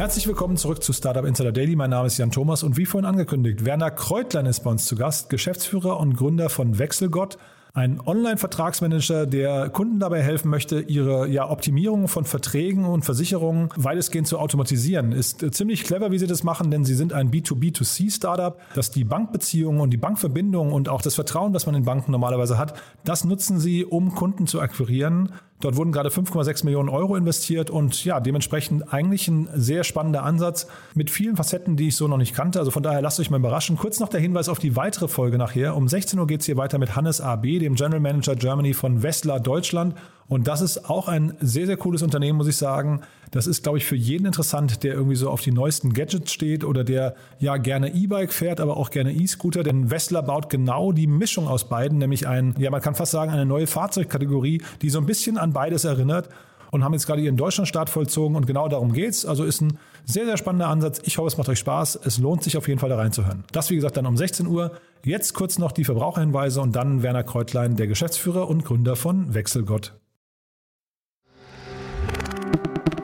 Herzlich willkommen zurück zu Startup Insider Daily. Mein Name ist Jan Thomas und wie vorhin angekündigt, Werner Kreutlein ist bei uns zu Gast, Geschäftsführer und Gründer von Wechselgott. Ein Online-Vertragsmanager, der Kunden dabei helfen möchte, ihre ja, Optimierung von Verträgen und Versicherungen weitestgehend zu automatisieren. Ist äh, ziemlich clever, wie sie das machen, denn sie sind ein B2B2C-Startup, das die Bankbeziehungen und die Bankverbindungen und auch das Vertrauen, das man in Banken normalerweise hat, das nutzen sie, um Kunden zu akquirieren. Dort wurden gerade 5,6 Millionen Euro investiert und ja, dementsprechend eigentlich ein sehr spannender Ansatz mit vielen Facetten, die ich so noch nicht kannte. Also von daher lasst euch mal überraschen. Kurz noch der Hinweis auf die weitere Folge nachher. Um 16 Uhr geht es hier weiter mit Hannes AB, dem General Manager Germany von Westler Deutschland. Und das ist auch ein sehr, sehr cooles Unternehmen, muss ich sagen. Das ist, glaube ich, für jeden interessant, der irgendwie so auf die neuesten Gadgets steht oder der ja gerne E-Bike fährt, aber auch gerne E-Scooter. Denn Westler baut genau die Mischung aus beiden, nämlich ein, ja, man kann fast sagen, eine neue Fahrzeugkategorie, die so ein bisschen an beides erinnert und haben jetzt gerade ihren Deutschlandstart vollzogen und genau darum geht's. Also ist ein sehr, sehr spannender Ansatz. Ich hoffe, es macht euch Spaß. Es lohnt sich auf jeden Fall da reinzuhören. Das, wie gesagt, dann um 16 Uhr. Jetzt kurz noch die Verbraucherhinweise und dann Werner Kreutlein, der Geschäftsführer und Gründer von Wechselgott.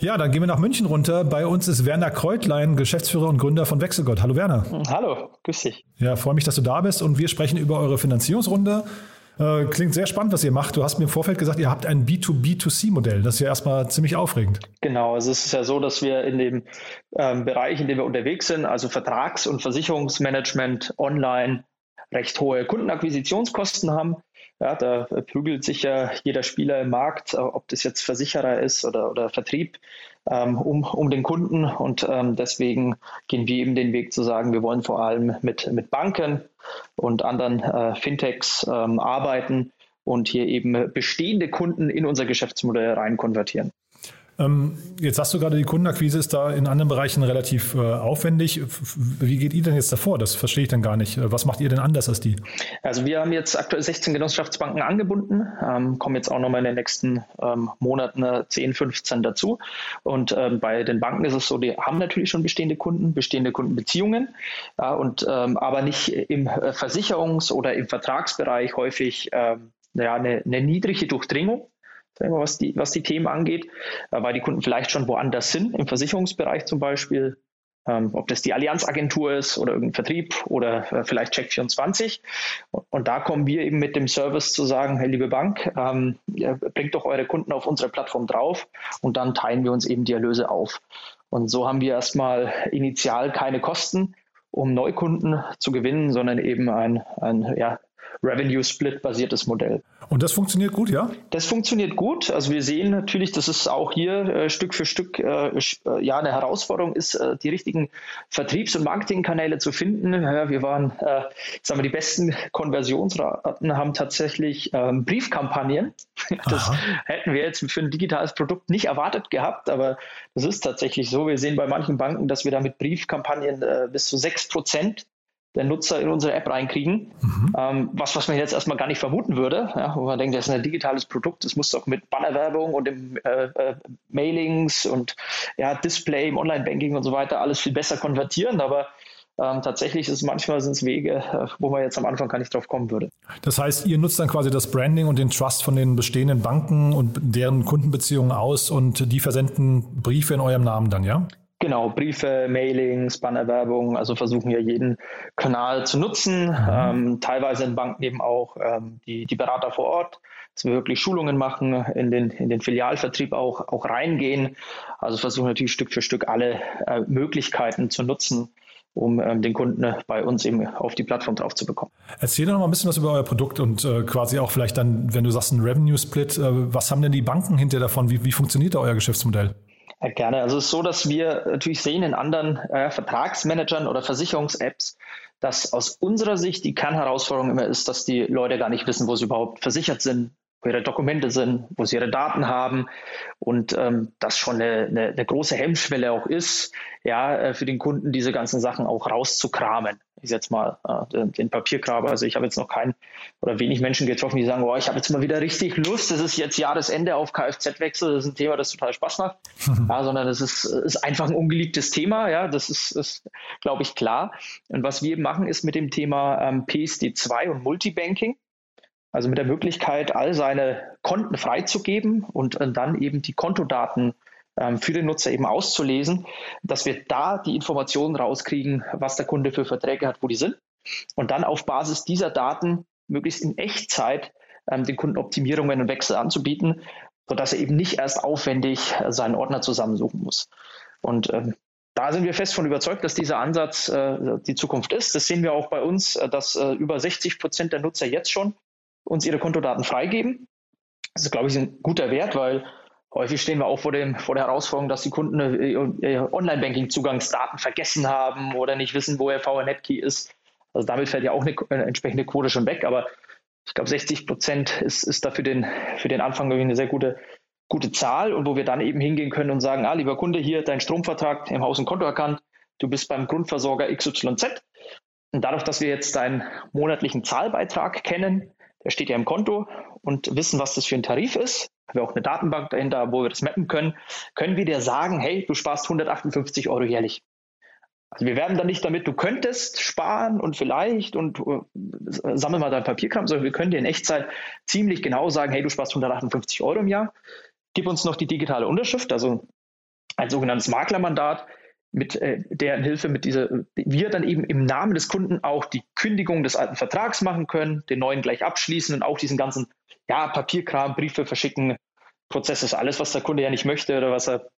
Ja, dann gehen wir nach München runter. Bei uns ist Werner Kreutlein, Geschäftsführer und Gründer von Wechselgott. Hallo Werner. Hallo, grüß dich. Ja, freue mich, dass du da bist und wir sprechen über eure Finanzierungsrunde. Äh, klingt sehr spannend, was ihr macht. Du hast mir im Vorfeld gesagt, ihr habt ein B2B2C-Modell. Das ist ja erstmal ziemlich aufregend. Genau, also es ist ja so, dass wir in dem ähm, Bereich, in dem wir unterwegs sind, also Vertrags- und Versicherungsmanagement online, recht hohe Kundenakquisitionskosten haben. Ja, da prügelt sich ja jeder Spieler im Markt, äh, ob das jetzt Versicherer ist oder, oder Vertrieb, ähm, um, um den Kunden. Und ähm, deswegen gehen wir eben den Weg zu sagen, wir wollen vor allem mit, mit Banken und anderen äh, Fintechs ähm, arbeiten und hier eben bestehende Kunden in unser Geschäftsmodell rein konvertieren. Ähm, jetzt hast du gerade, die Kundenakquise ist da in anderen Bereichen relativ äh, aufwendig. Wie geht ihr denn jetzt davor? Das verstehe ich dann gar nicht. Was macht ihr denn anders als die? Also wir haben jetzt aktuell 16 Genossenschaftsbanken angebunden, ähm, kommen jetzt auch nochmal in den nächsten ähm, Monaten 10, 15 dazu. Und bei den Banken ist es so, die haben natürlich schon bestehende Kunden, bestehende Kundenbeziehungen, ja, und, aber nicht im Versicherungs- oder im Vertragsbereich häufig ja, eine, eine niedrige Durchdringung was die, was die Themen angeht, äh, weil die Kunden vielleicht schon woanders sind, im Versicherungsbereich zum Beispiel, ähm, ob das die Allianzagentur ist oder irgendein Vertrieb oder äh, vielleicht Check24. Und da kommen wir eben mit dem Service zu sagen, hey, liebe Bank, ähm, bringt doch eure Kunden auf unsere Plattform drauf und dann teilen wir uns eben die Erlöse auf. Und so haben wir erstmal initial keine Kosten, um Neukunden zu gewinnen, sondern eben ein, ein ja, Revenue-Split-basiertes Modell. Und das funktioniert gut, ja? Das funktioniert gut. Also wir sehen natürlich, dass es auch hier äh, Stück für Stück äh, äh ja eine Herausforderung ist, äh, die richtigen Vertriebs- und Marketingkanäle zu finden. Ja, wir waren, äh, sagen wir, die besten Konversionsraten haben tatsächlich ähm, Briefkampagnen. Das Aha. hätten wir jetzt für ein digitales Produkt nicht erwartet gehabt, aber das ist tatsächlich so. Wir sehen bei manchen Banken, dass wir da mit Briefkampagnen äh, bis zu sechs Prozent der Nutzer in unsere App reinkriegen. Mhm. Ähm, was, was man jetzt erstmal gar nicht vermuten würde, ja, wo man denkt, das ist ein digitales Produkt, das muss doch mit Bannerwerbung und im äh, äh, Mailings und ja, Display im Online-Banking und so weiter alles viel besser konvertieren, aber ähm, tatsächlich ist es manchmal sind es Wege, äh, wo man jetzt am Anfang gar nicht drauf kommen würde. Das heißt, ihr nutzt dann quasi das Branding und den Trust von den bestehenden Banken und deren Kundenbeziehungen aus und die versenden Briefe in eurem Namen dann, ja? Genau, Briefe, Mailings, Bannerwerbung, also versuchen ja jeden Kanal zu nutzen. Mhm. Ähm, teilweise in Banken eben auch ähm, die, die Berater vor Ort, dass wir wirklich Schulungen machen, in den, in den Filialvertrieb auch, auch reingehen. Also versuchen natürlich Stück für Stück alle äh, Möglichkeiten zu nutzen, um ähm, den Kunden äh, bei uns eben auf die Plattform drauf zu bekommen. Erzähl doch noch mal ein bisschen was über euer Produkt und äh, quasi auch vielleicht dann, wenn du sagst, ein Revenue-Split, äh, was haben denn die Banken hinter davon? Wie, wie funktioniert da euer Geschäftsmodell? Ja, gerne. Also es ist so, dass wir natürlich sehen in anderen äh, Vertragsmanagern oder Versicherungs-Apps, dass aus unserer Sicht die Kernherausforderung immer ist, dass die Leute gar nicht wissen, wo sie überhaupt versichert sind, wo ihre Dokumente sind, wo sie ihre Daten haben und ähm, das schon eine, eine, eine, große Hemmschwelle auch ist, ja, äh, für den Kunden diese ganzen Sachen auch rauszukramen. Ich setze mal äh, den, Papierkram. Also ich habe jetzt noch keinen oder wenig Menschen getroffen, die sagen, oh, ich habe jetzt mal wieder richtig Lust, das ist jetzt Jahresende auf Kfz-Wechsel, das ist ein Thema, das total Spaß macht, ja, sondern es ist, ist einfach ein ungeliebtes Thema, ja, das ist, ist glaube ich, klar. Und was wir machen, ist mit dem Thema ähm, PSD2 und Multibanking, also mit der Möglichkeit, all seine Konten freizugeben und äh, dann eben die Kontodaten ähm, für den Nutzer eben auszulesen, dass wir da die Informationen rauskriegen, was der Kunde für Verträge hat, wo die sind. Und dann auf Basis dieser Daten möglichst in Echtzeit ähm, den Kunden Optimierungen und Wechsel anzubieten, sodass er eben nicht erst aufwendig äh, seinen Ordner zusammensuchen muss. Und ähm, da sind wir fest von überzeugt, dass dieser Ansatz äh, die Zukunft ist. Das sehen wir auch bei uns, äh, dass äh, über 60 Prozent der Nutzer jetzt schon uns ihre Kontodaten freigeben. Das ist, glaube ich, ein guter Wert, weil häufig stehen wir auch vor, dem, vor der Herausforderung, dass die Kunden äh, Online-Banking-Zugangsdaten vergessen haben oder nicht wissen, wo ihr VNet-Key ist. Also damit fällt ja auch eine, eine entsprechende Quote schon weg, aber ich glaube, 60 Prozent ist, ist da für den, für den Anfang eine sehr gute, gute Zahl und wo wir dann eben hingehen können und sagen, ah, lieber Kunde, hier dein Stromvertrag im Haus- und Konto erkannt, du bist beim Grundversorger XYZ. Und dadurch, dass wir jetzt deinen monatlichen Zahlbeitrag kennen, der steht ja im Konto und wissen, was das für ein Tarif ist. Haben wir auch eine Datenbank dahinter, wo wir das mappen können. Können wir dir sagen, hey, du sparst 158 Euro jährlich. Also wir werden dann nicht damit, du könntest sparen und vielleicht und uh, sammel mal dein Papierkram, sondern wir können dir in Echtzeit ziemlich genau sagen, hey, du sparst 158 Euro im Jahr. Gib uns noch die digitale Unterschrift, also ein sogenanntes Maklermandat, mit äh, deren Hilfe mit dieser, wir dann eben im Namen des Kunden auch die Kündigung des alten Vertrags machen können, den neuen gleich abschließen und auch diesen ganzen ja, Papierkram, Briefe verschicken, Prozess ist alles, was der Kunde ja nicht möchte oder was er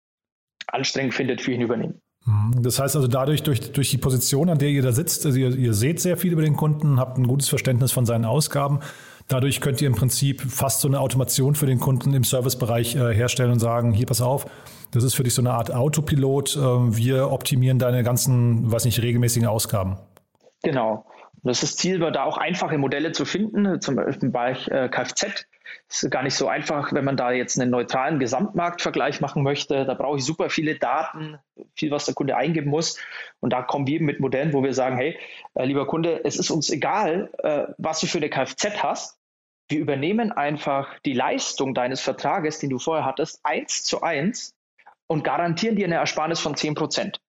anstrengend findet, für ihn übernehmen. Mhm. Das heißt also dadurch, durch, durch die Position, an der ihr da sitzt, also ihr, ihr seht sehr viel über den Kunden, habt ein gutes Verständnis von seinen Ausgaben. Dadurch könnt ihr im Prinzip fast so eine Automation für den Kunden im Servicebereich äh, herstellen und sagen, hier, pass auf, das ist für dich so eine Art Autopilot. Äh, wir optimieren deine ganzen, weiß nicht, regelmäßigen Ausgaben. Genau. Das das Ziel, da auch einfache Modelle zu finden, zum Beispiel äh, Kfz. Das ist gar nicht so einfach, wenn man da jetzt einen neutralen Gesamtmarktvergleich machen möchte. Da brauche ich super viele Daten, viel, was der Kunde eingeben muss. Und da kommen wir mit Modellen, wo wir sagen, hey, äh, lieber Kunde, es ist uns egal, äh, was du für eine Kfz hast. Wir übernehmen einfach die Leistung deines Vertrages, den du vorher hattest, eins zu eins und garantieren dir eine Ersparnis von 10 Prozent.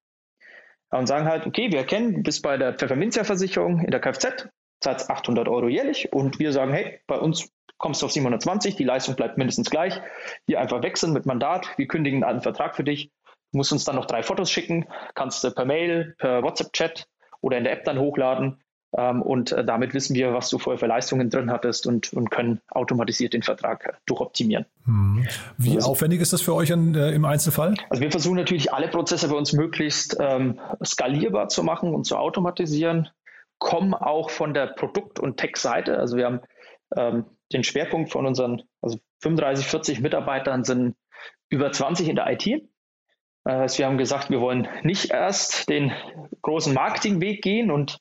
Und sagen halt, okay, wir erkennen, du bist bei der Pfefferminzia-Versicherung in der Kfz, zahlst 800 Euro jährlich und wir sagen, hey, bei uns kommst du auf 720, die Leistung bleibt mindestens gleich. Hier einfach wechseln mit Mandat, wir kündigen einen Vertrag für dich. Du musst uns dann noch drei Fotos schicken, kannst du per Mail, per WhatsApp-Chat oder in der App dann hochladen. Ähm, und äh, damit wissen wir, was du vorher für Leistungen drin hattest und, und können automatisiert den Vertrag äh, durchoptimieren. Hm. Wie also, aufwendig ist das für euch in, äh, im Einzelfall? Also wir versuchen natürlich alle Prozesse bei uns möglichst ähm, skalierbar zu machen und zu automatisieren, kommen auch von der Produkt- und Tech-Seite. Also wir haben ähm, den Schwerpunkt von unseren also 35, 40 Mitarbeitern sind über 20 in der IT. Das wir haben gesagt, wir wollen nicht erst den großen Marketingweg gehen und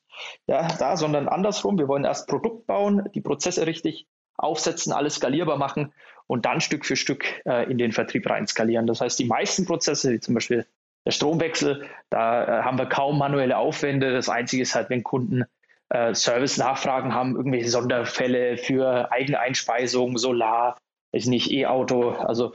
ja, da, sondern andersrum. Wir wollen erst Produkt bauen, die Prozesse richtig aufsetzen, alles skalierbar machen und dann Stück für Stück äh, in den Vertrieb rein skalieren. Das heißt, die meisten Prozesse, wie zum Beispiel der Stromwechsel, da äh, haben wir kaum manuelle Aufwände. Das Einzige ist halt, wenn Kunden äh, Service-Nachfragen haben, irgendwelche Sonderfälle für Eigeneinspeisung, Solar, ist nicht E-Auto. Also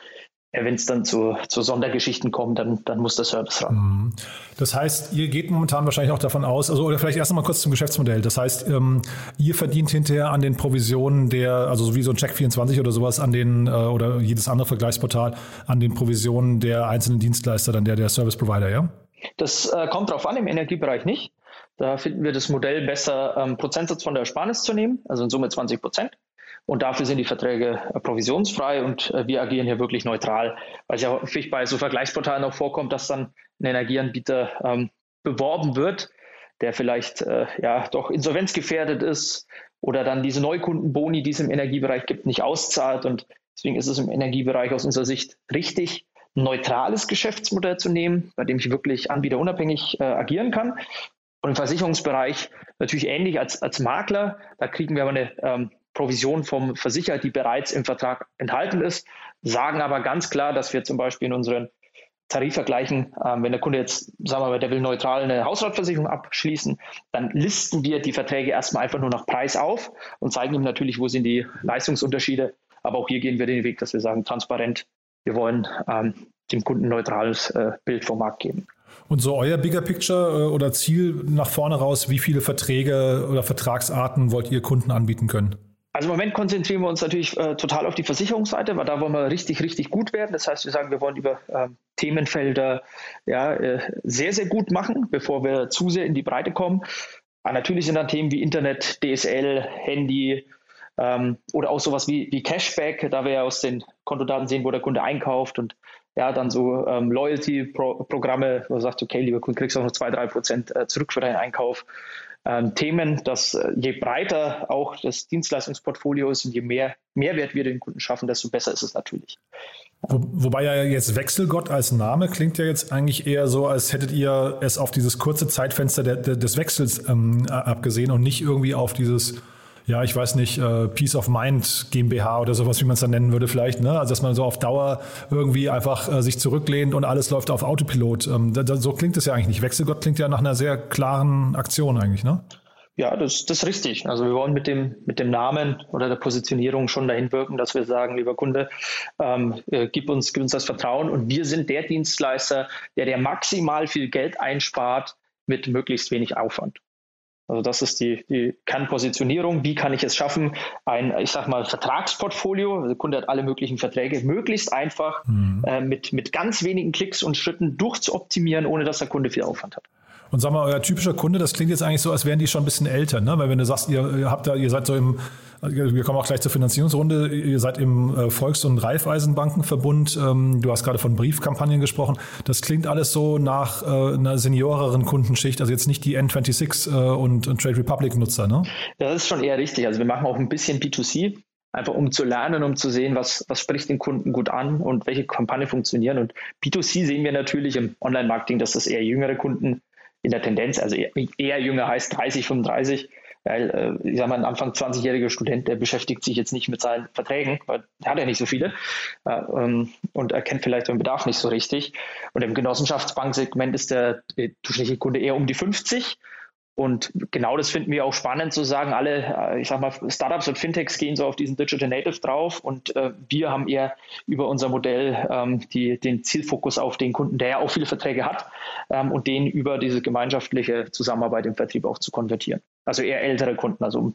wenn es dann zu, zu Sondergeschichten kommt, dann, dann muss der Service ran. Mhm. Das heißt, ihr geht momentan wahrscheinlich auch davon aus, also oder vielleicht erst einmal kurz zum Geschäftsmodell. Das heißt, ähm, ihr verdient hinterher an den Provisionen der, also so wie so ein Check24 oder sowas an den, äh, oder jedes andere Vergleichsportal, an den Provisionen der einzelnen Dienstleister, dann der, der Service Provider, ja? Das äh, kommt darauf an, im Energiebereich nicht. Da finden wir das Modell besser, ähm, Prozentsatz von der Ersparnis zu nehmen, also in Summe 20 Prozent. Und dafür sind die Verträge äh, provisionsfrei und äh, wir agieren hier wirklich neutral, weil es ja häufig bei so Vergleichsportalen auch vorkommt, dass dann ein Energieanbieter ähm, beworben wird, der vielleicht äh, ja doch insolvenzgefährdet ist oder dann diese Neukundenboni, die es im Energiebereich gibt, nicht auszahlt. Und deswegen ist es im Energiebereich aus unserer Sicht richtig, ein neutrales Geschäftsmodell zu nehmen, bei dem ich wirklich anbieterunabhängig äh, agieren kann. Und im Versicherungsbereich natürlich ähnlich als, als Makler. Da kriegen wir aber eine ähm, Provision vom Versicherer, die bereits im Vertrag enthalten ist, sagen aber ganz klar, dass wir zum Beispiel in unseren Tarifvergleichen, ähm, wenn der Kunde jetzt, sagen wir mal, der will neutral eine Hausratversicherung abschließen, dann listen wir die Verträge erstmal einfach nur nach Preis auf und zeigen ihm natürlich, wo sind die Leistungsunterschiede. Aber auch hier gehen wir den Weg, dass wir sagen, transparent, wir wollen ähm, dem Kunden ein neutrales äh, Bild vom Markt geben. Und so euer Bigger Picture äh, oder Ziel nach vorne raus, wie viele Verträge oder Vertragsarten wollt ihr Kunden anbieten können? Also im Moment konzentrieren wir uns natürlich äh, total auf die Versicherungsseite, weil da wollen wir richtig, richtig gut werden. Das heißt, wir sagen, wir wollen über äh, Themenfelder ja, äh, sehr, sehr gut machen, bevor wir zu sehr in die Breite kommen. Aber natürlich sind dann Themen wie Internet, DSL, Handy ähm, oder auch sowas wie, wie Cashback, da wir ja aus den Kontodaten sehen, wo der Kunde einkauft und ja, dann so ähm, Loyalty-Programme, wo man sagt, okay, lieber Kunde, kriegst du auch noch zwei, drei Prozent äh, zurück für deinen Einkauf Themen, dass äh, je breiter auch das Dienstleistungsportfolio ist und je mehr Mehrwert wir den Kunden schaffen, desto besser ist es natürlich. Wo, wobei ja jetzt Wechselgott als Name klingt ja jetzt eigentlich eher so, als hättet ihr es auf dieses kurze Zeitfenster der, der, des Wechsels ähm, abgesehen und nicht irgendwie auf dieses ja, ich weiß nicht, äh, Peace of Mind GmbH oder sowas, wie man es dann nennen würde vielleicht, ne? Also dass man so auf Dauer irgendwie einfach äh, sich zurücklehnt und alles läuft auf Autopilot. Ähm, so klingt es ja eigentlich nicht. Wechselgott klingt ja nach einer sehr klaren Aktion eigentlich, ne? Ja, das, das ist richtig. Also wir wollen mit dem, mit dem Namen oder der Positionierung schon dahin wirken, dass wir sagen, lieber Kunde, ähm, äh, gib, uns, gib uns das Vertrauen und wir sind der Dienstleister, der der maximal viel Geld einspart mit möglichst wenig Aufwand. Also das ist die, die Kernpositionierung. Wie kann ich es schaffen, ein, ich sag mal, Vertragsportfolio, also der Kunde hat alle möglichen Verträge, möglichst einfach mhm. äh, mit, mit ganz wenigen Klicks und Schritten durchzuoptimieren, ohne dass der Kunde viel Aufwand hat. Und sag mal, euer typischer Kunde, das klingt jetzt eigentlich so, als wären die schon ein bisschen älter, ne? Weil wenn du sagst, ihr, ihr habt da, ihr seid so im, wir kommen auch gleich zur Finanzierungsrunde, ihr seid im äh, Volks- und Raiffeisenbankenverbund, ähm, du hast gerade von Briefkampagnen gesprochen. Das klingt alles so nach äh, einer senioreren Kundenschicht, also jetzt nicht die N26 äh, und, und Trade Republic-Nutzer, ne? Das ist schon eher richtig. Also wir machen auch ein bisschen B2C, einfach um zu lernen, um zu sehen, was, was spricht den Kunden gut an und welche Kampagnen funktionieren. Und B2C sehen wir natürlich im Online-Marketing, dass das eher jüngere Kunden in der Tendenz, also eher, eher jünger heißt 30, 35, weil äh, ich sage mal, ein Anfang 20-jähriger Student, der beschäftigt sich jetzt nicht mit seinen Verträgen, weil er hat ja nicht so viele äh, ähm, und erkennt vielleicht den Bedarf nicht so richtig. Und im Genossenschaftsbanksegment ist der, der durchschnittliche Kunde eher um die 50 und genau das finden wir auch spannend zu sagen, alle, äh, ich sag mal, Startups und Fintechs gehen so auf diesen Digital Native drauf und äh, wir haben eher über unser Modell ähm, die, den Zielfokus auf den Kunden, der ja auch viele Verträge hat ähm, und den über diese gemeinschaftliche Zusammenarbeit im Vertrieb auch zu konvertieren. Also eher ältere Kunden, also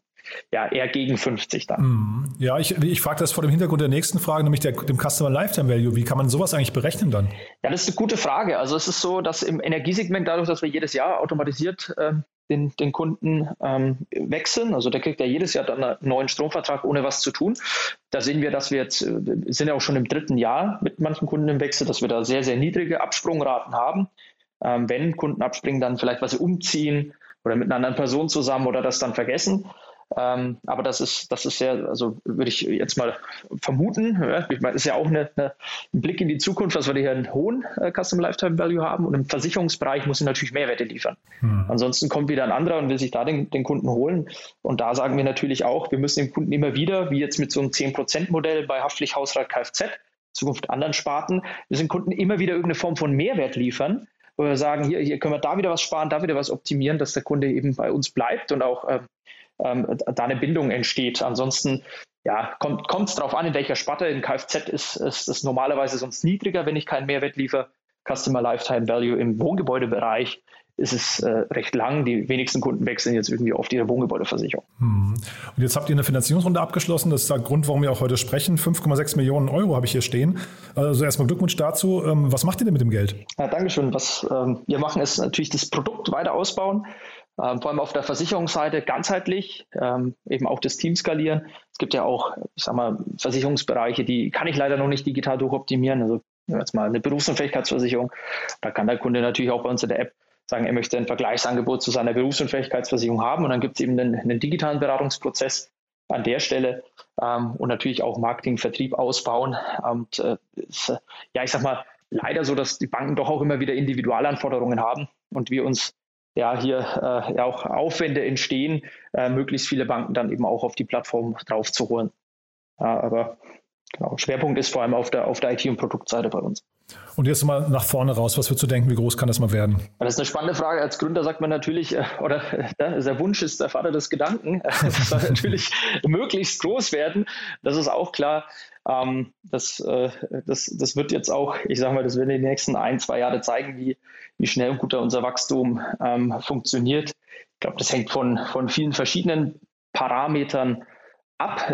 ja, eher gegen 50 dann. Mhm. Ja, ich, ich frage das vor dem Hintergrund der nächsten Frage, nämlich der, dem Customer Lifetime Value. Wie kann man sowas eigentlich berechnen dann? Ja, das ist eine gute Frage. Also es ist so, dass im Energiesegment dadurch, dass wir jedes Jahr automatisiert äh, den, den Kunden ähm, wechseln. Also der kriegt ja jedes Jahr dann einen neuen Stromvertrag, ohne was zu tun. Da sehen wir, dass wir jetzt, äh, sind ja auch schon im dritten Jahr mit manchen Kunden im Wechsel, dass wir da sehr, sehr niedrige Absprungraten haben. Ähm, wenn Kunden abspringen, dann vielleicht, weil sie umziehen oder mit einer anderen Person zusammen oder das dann vergessen. Ähm, aber das ist, das ist sehr, also würde ich jetzt mal vermuten, ja, ich meine, ist ja auch eine, eine, ein Blick in die Zukunft, dass wir hier einen hohen äh, Custom Lifetime Value haben und im Versicherungsbereich muss ich natürlich Mehrwerte liefern. Hm. Ansonsten kommt wieder ein anderer und will sich da den, den, Kunden holen. Und da sagen wir natürlich auch, wir müssen dem Kunden immer wieder, wie jetzt mit so einem 10%-Modell bei Haftpflicht, Hausrat, Kfz, Zukunft anderen Sparten, wir sind Kunden immer wieder irgendeine Form von Mehrwert liefern, wo wir sagen, hier, hier können wir da wieder was sparen, da wieder was optimieren, dass der Kunde eben bei uns bleibt und auch äh, ähm, da eine Bindung entsteht. Ansonsten ja, kommt es darauf an, in welcher Sparte. In Kfz ist es normalerweise sonst niedriger, wenn ich keinen Mehrwert liefere. Customer Lifetime Value im Wohngebäudebereich ist es äh, recht lang. Die wenigsten Kunden wechseln jetzt irgendwie auf ihre Wohngebäudeversicherung. Hm. Und jetzt habt ihr eine Finanzierungsrunde abgeschlossen. Das ist der Grund, warum wir auch heute sprechen. 5,6 Millionen Euro habe ich hier stehen. Also erstmal Glückwunsch dazu. Ähm, was macht ihr denn mit dem Geld? Ja, Dankeschön. Was ähm, wir machen, ist natürlich das Produkt weiter ausbauen. Ähm, vor allem auf der Versicherungsseite ganzheitlich, ähm, eben auch das Team skalieren. Es gibt ja auch, ich sag mal, Versicherungsbereiche, die kann ich leider noch nicht digital durchoptimieren. Also jetzt mal eine Berufsunfähigkeitsversicherung. Da kann der Kunde natürlich auch bei uns in der App sagen, er möchte ein Vergleichsangebot zu seiner Berufsunfähigkeitsversicherung haben. Und dann gibt es eben einen, einen, digitalen Beratungsprozess an der Stelle ähm, und natürlich auch Marketing, Vertrieb ausbauen. Und äh, ist, ja, ich sag mal, leider so, dass die Banken doch auch immer wieder Individualanforderungen haben und wir uns ja hier äh, ja auch Aufwände entstehen, äh, möglichst viele Banken dann eben auch auf die Plattform drauf zu holen. Ja, aber genau, Schwerpunkt ist vor allem auf der, auf der IT- und Produktseite bei uns. Und jetzt mal nach vorne raus, was würdest du denken, wie groß kann das mal werden? Das ist eine spannende Frage. Als Gründer sagt man natürlich, äh, oder der Wunsch ist der Vater des Gedanken. Das soll natürlich möglichst groß werden. Das ist auch klar. Ähm, das, äh, das, das wird jetzt auch, ich sage mal, das wird in den nächsten ein, zwei Jahre zeigen, wie, wie schnell und gut unser Wachstum ähm, funktioniert. Ich glaube, das hängt von, von vielen verschiedenen Parametern ab,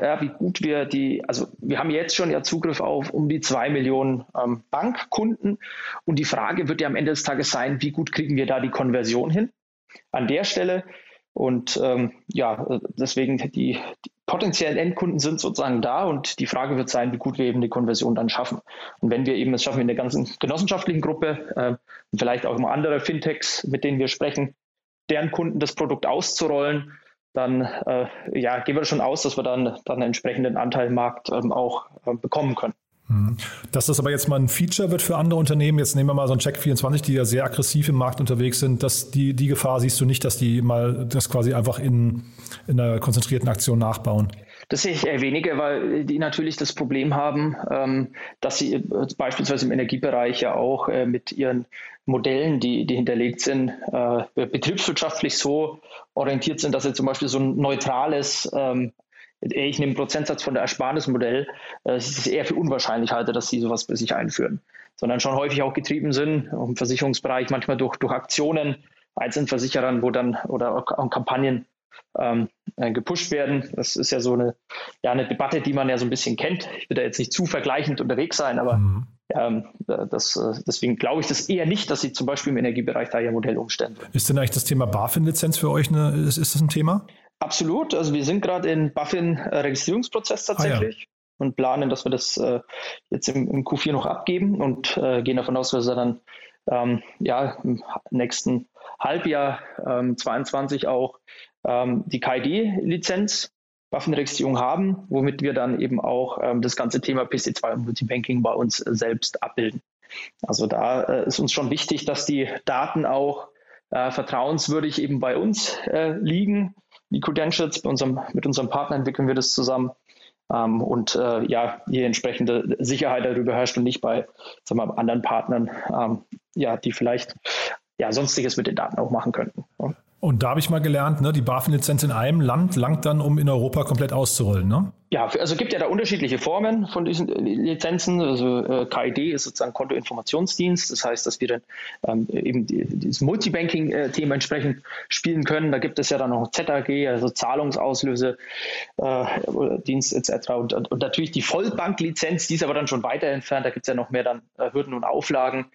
ja, wie gut wir die, also wir haben jetzt schon ja Zugriff auf um die zwei Millionen ähm, Bankkunden. Und die Frage wird ja am Ende des Tages sein, wie gut kriegen wir da die Konversion hin? An der Stelle. Und ähm, ja, deswegen die, die, potenziellen Endkunden sind sozusagen da. Und die Frage wird sein, wie gut wir eben die Konversion dann schaffen. Und wenn wir eben es schaffen in der ganzen genossenschaftlichen Gruppe äh, vielleicht auch immer andere Fintechs, mit denen wir sprechen, deren Kunden das Produkt auszurollen, dann äh, ja, gehen wir schon aus, dass wir dann, dann einen entsprechenden Anteil im Markt ähm, auch äh, bekommen können. Mhm. Dass das aber jetzt mal ein Feature wird für andere Unternehmen, jetzt nehmen wir mal so ein Check24, die ja sehr aggressiv im Markt unterwegs sind, dass die, die Gefahr siehst du nicht, dass die mal das quasi einfach in, in einer konzentrierten Aktion nachbauen. Das sehe ich eher weniger, weil die natürlich das Problem haben, ähm, dass sie beispielsweise im Energiebereich ja auch äh, mit ihren Modellen, die, die hinterlegt sind, äh, betriebswirtschaftlich so orientiert sind, dass sie zum Beispiel so ein neutrales ähm, ich nehme einen Prozentsatz von der Ersparnismodell, äh, es ist eher für unwahrscheinlich halte, dass sie sowas bei sich einführen, sondern schon häufig auch getrieben sind im Versicherungsbereich, manchmal durch, durch Aktionen, einzelnen Versicherern, wo dann oder Kampagnen ähm, äh, gepusht werden. Das ist ja so eine, ja, eine Debatte, die man ja so ein bisschen kennt. Ich will da jetzt nicht zu vergleichend unterwegs sein, aber mhm. ähm, das, äh, deswegen glaube ich das eher nicht, dass sie zum Beispiel im Energiebereich da ihr Modell umstellen. Ist denn eigentlich das Thema BaFin-Lizenz für euch eine, ist, ist das ein Thema? Absolut. Also wir sind gerade in BaFin-Registrierungsprozess tatsächlich. Ah, ja. Und planen, dass wir das äh, jetzt im, im, Q4 noch abgeben und äh, gehen davon aus, dass wir dann ähm, ja, im nächsten Halbjahr ähm, 22 auch ähm, die KID-Lizenz Waffenregistrierung haben, womit wir dann eben auch ähm, das ganze Thema PC2 und Multibanking bei uns äh, selbst abbilden. Also da äh, ist uns schon wichtig, dass die Daten auch äh, vertrauenswürdig eben bei uns äh, liegen. Die Credentials bei unserem, mit unserem Partner entwickeln wir das zusammen. Ähm, und äh, ja, hier entsprechende Sicherheit darüber herrscht und nicht bei sagen wir, anderen Partnern, ähm, ja, die vielleicht ja, sonstiges mit den Daten auch machen könnten. Ja. Und da habe ich mal gelernt, ne, die BaFin-Lizenz in einem Land langt dann, um in Europa komplett auszurollen, ne? Ja, also gibt ja da unterschiedliche Formen von diesen Lizenzen. Also äh, KID ist sozusagen Kontoinformationsdienst. Das heißt, dass wir dann ähm, eben die, dieses Multibanking-Thema entsprechend spielen können. Da gibt es ja dann noch ZAG, also Zahlungsauslöse, äh, Dienst etc. Und, und, natürlich die Vollbanklizenz, die ist aber dann schon weiter entfernt. Da gibt es ja noch mehr dann äh, Hürden und Auflagen.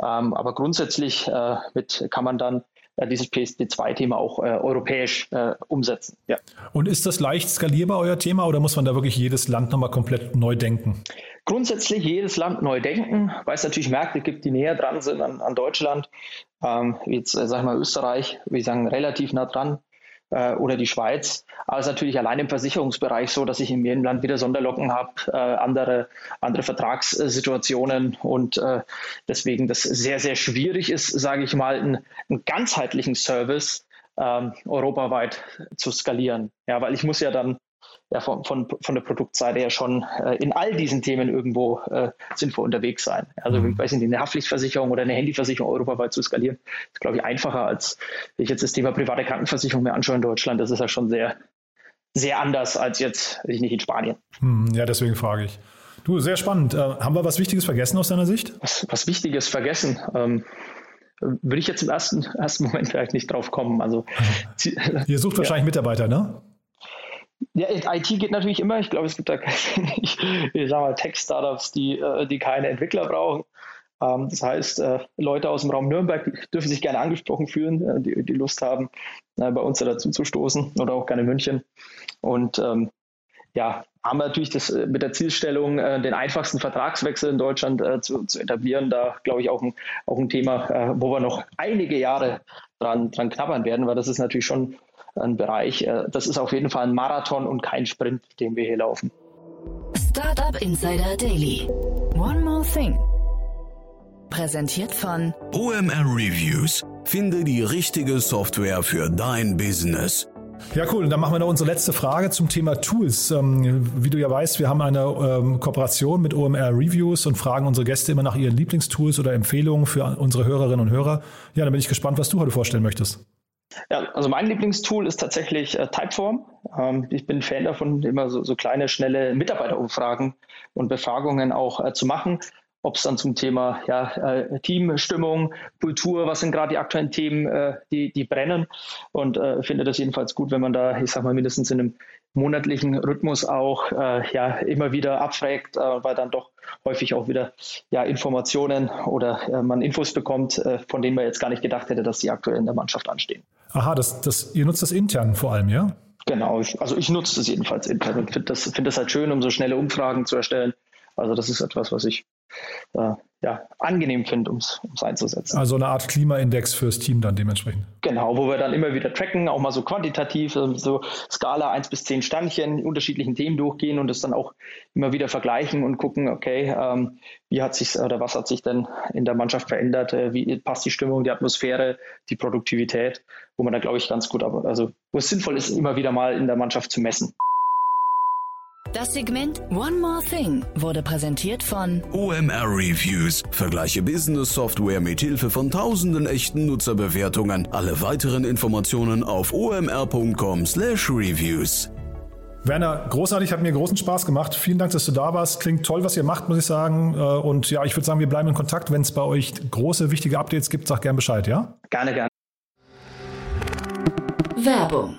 Ähm, aber grundsätzlich äh, mit, kann man dann äh, dieses PSD2-Thema auch äh, europäisch äh, umsetzen. Ja. Und ist das leicht skalierbar, euer Thema, oder muss man da wirklich jedes Land nochmal komplett neu denken? Grundsätzlich jedes Land neu denken, weil es natürlich Märkte gibt, die näher dran sind an, an Deutschland. Ähm, jetzt, äh, sag ich mal, Österreich, wir sagen relativ nah dran äh, oder die Schweiz. Aber es ist natürlich allein im Versicherungsbereich so, dass ich in jedem Land wieder Sonderlocken habe, äh, andere, andere Vertragssituationen und äh, deswegen das sehr, sehr schwierig ist, sage ich mal, einen, einen ganzheitlichen Service ähm, europaweit zu skalieren. Ja, weil ich muss ja dann ja, von, von, von der Produktseite her schon äh, in all diesen Themen irgendwo äh, sinnvoll unterwegs sein. Also mhm. ich weiß nicht, eine Haftpflichtversicherung oder eine Handyversicherung europaweit zu skalieren, ist, glaube ich, einfacher, als wenn ich jetzt das Thema private Krankenversicherung mir anschaue in Deutschland. Das ist ja schon sehr, sehr anders als jetzt, ich nicht in Spanien. Mhm, ja, deswegen frage ich. Du, sehr spannend. Äh, haben wir was Wichtiges vergessen aus deiner Sicht? Was, was Wichtiges vergessen? Ähm, würde ich jetzt im ersten, ersten Moment vielleicht nicht drauf kommen. Also, Ihr sucht wahrscheinlich Mitarbeiter, ne? Ja, IT geht natürlich immer. Ich glaube, es gibt da mal, Tech-Startups, die, äh, die keine Entwickler brauchen. Ähm, das heißt, äh, Leute aus dem Raum Nürnberg dürfen sich gerne angesprochen fühlen, äh, die, die Lust haben, bei uns dazu zu stoßen oder auch gerne München. Und ähm, ja, haben wir natürlich das mit der Zielstellung, den einfachsten Vertragswechsel in Deutschland zu, zu etablieren. Da glaube ich auch ein, auch ein Thema, wo wir noch einige Jahre dran, dran knabbern werden, weil das ist natürlich schon ein Bereich. Äh, das ist auf jeden Fall ein Marathon und kein Sprint, den wir hier laufen. Startup Insider Daily. One more thing. Präsentiert von OMR Reviews. Finde die richtige Software für dein Business. Ja, cool. Und dann machen wir noch unsere letzte Frage zum Thema Tools. Ähm, wie du ja weißt, wir haben eine ähm, Kooperation mit OMR Reviews und fragen unsere Gäste immer nach ihren Lieblingstools oder Empfehlungen für unsere Hörerinnen und Hörer. Ja, dann bin ich gespannt, was du heute vorstellen möchtest. Ja, also mein Lieblingstool ist tatsächlich äh, Typeform. Ähm, ich bin Fan davon, immer so, so, kleine, schnelle Mitarbeiterumfragen und Befragungen auch äh, zu machen. Ob es dann zum Thema ja, äh, Teamstimmung, Kultur, was sind gerade die aktuellen Themen, äh, die, die brennen. Und äh, finde das jedenfalls gut, wenn man da, ich sag mal, mindestens in einem monatlichen Rhythmus auch äh, ja, immer wieder abfragt, weil dann doch häufig auch wieder ja, Informationen oder man Infos bekommt, von denen man jetzt gar nicht gedacht hätte, dass die aktuell in der Mannschaft anstehen. Aha, das, das, ihr nutzt das intern vor allem, ja? Genau, also ich nutze das jedenfalls intern und finde das, find das halt schön, um so schnelle Umfragen zu erstellen. Also das ist etwas, was ich äh, ja, angenehm finde, um es einzusetzen. Also eine Art Klimaindex fürs Team dann dementsprechend. Genau, wo wir dann immer wieder tracken, auch mal so quantitativ, so Skala 1 bis 10 Standchen, unterschiedlichen Themen durchgehen und es dann auch immer wieder vergleichen und gucken, okay, ähm, wie hat sich oder was hat sich denn in der Mannschaft verändert, äh, wie passt die Stimmung, die Atmosphäre, die Produktivität, wo man da glaube ich ganz gut, also wo es sinnvoll ist, immer wieder mal in der Mannschaft zu messen. Das Segment One More Thing wurde präsentiert von OMR Reviews. Vergleiche Business Software mit Hilfe von tausenden echten Nutzerbewertungen. Alle weiteren Informationen auf omr.com/reviews. Werner, großartig, hat mir großen Spaß gemacht. Vielen Dank, dass du da warst. Klingt toll, was ihr macht, muss ich sagen. Äh, und ja, ich würde sagen, wir bleiben in Kontakt. Wenn es bei euch große, wichtige Updates gibt, sag gern Bescheid, ja? Gerne, gerne. Werbung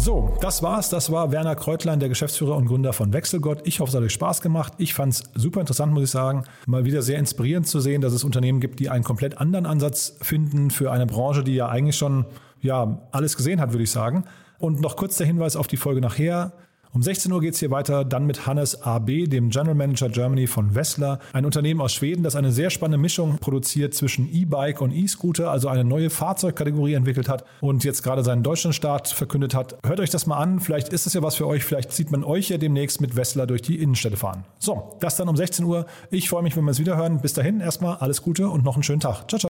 So, das war's. Das war Werner Kreutlein, der Geschäftsführer und Gründer von Wechselgott. Ich hoffe, es hat euch Spaß gemacht. Ich fand es super interessant, muss ich sagen. Mal wieder sehr inspirierend zu sehen, dass es Unternehmen gibt, die einen komplett anderen Ansatz finden für eine Branche, die ja eigentlich schon ja, alles gesehen hat, würde ich sagen. Und noch kurz der Hinweis auf die Folge nachher. Um 16 Uhr geht es hier weiter, dann mit Hannes AB, dem General Manager Germany von Wessler, ein Unternehmen aus Schweden, das eine sehr spannende Mischung produziert zwischen E-Bike und E-Scooter, also eine neue Fahrzeugkategorie entwickelt hat und jetzt gerade seinen Deutschlandstart verkündet hat. Hört euch das mal an, vielleicht ist es ja was für euch, vielleicht sieht man euch ja demnächst mit Wessler durch die Innenstädte fahren. So, das dann um 16 Uhr. Ich freue mich, wenn wir es wieder hören. Bis dahin erstmal alles Gute und noch einen schönen Tag. Ciao, ciao.